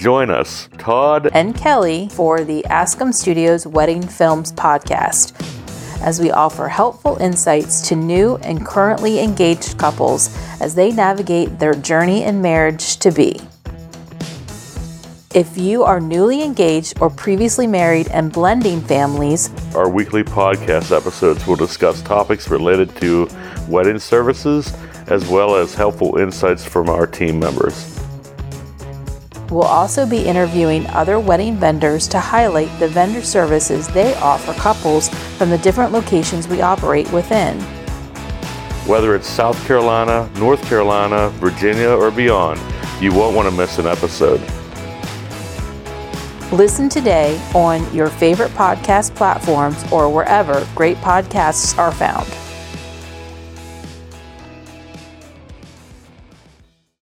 Join us, Todd and Kelley, for the Askem Studios Wedding Films podcast as we offer helpful insights to new and currently engaged couples as they navigate their journey in marriage to be. If you are newly engaged or previously married and blending families, our weekly podcast episodes will discuss topics related to wedding services as well as helpful insights from our team members. We'll also be interviewing other wedding vendors to highlight the vendor services they offer couples from the different locations we operate within. Whether it's South Carolina, North Carolina, Virginia, or beyond, you won't want to miss an episode. Listen today on your favorite podcast platforms or wherever great podcasts are found.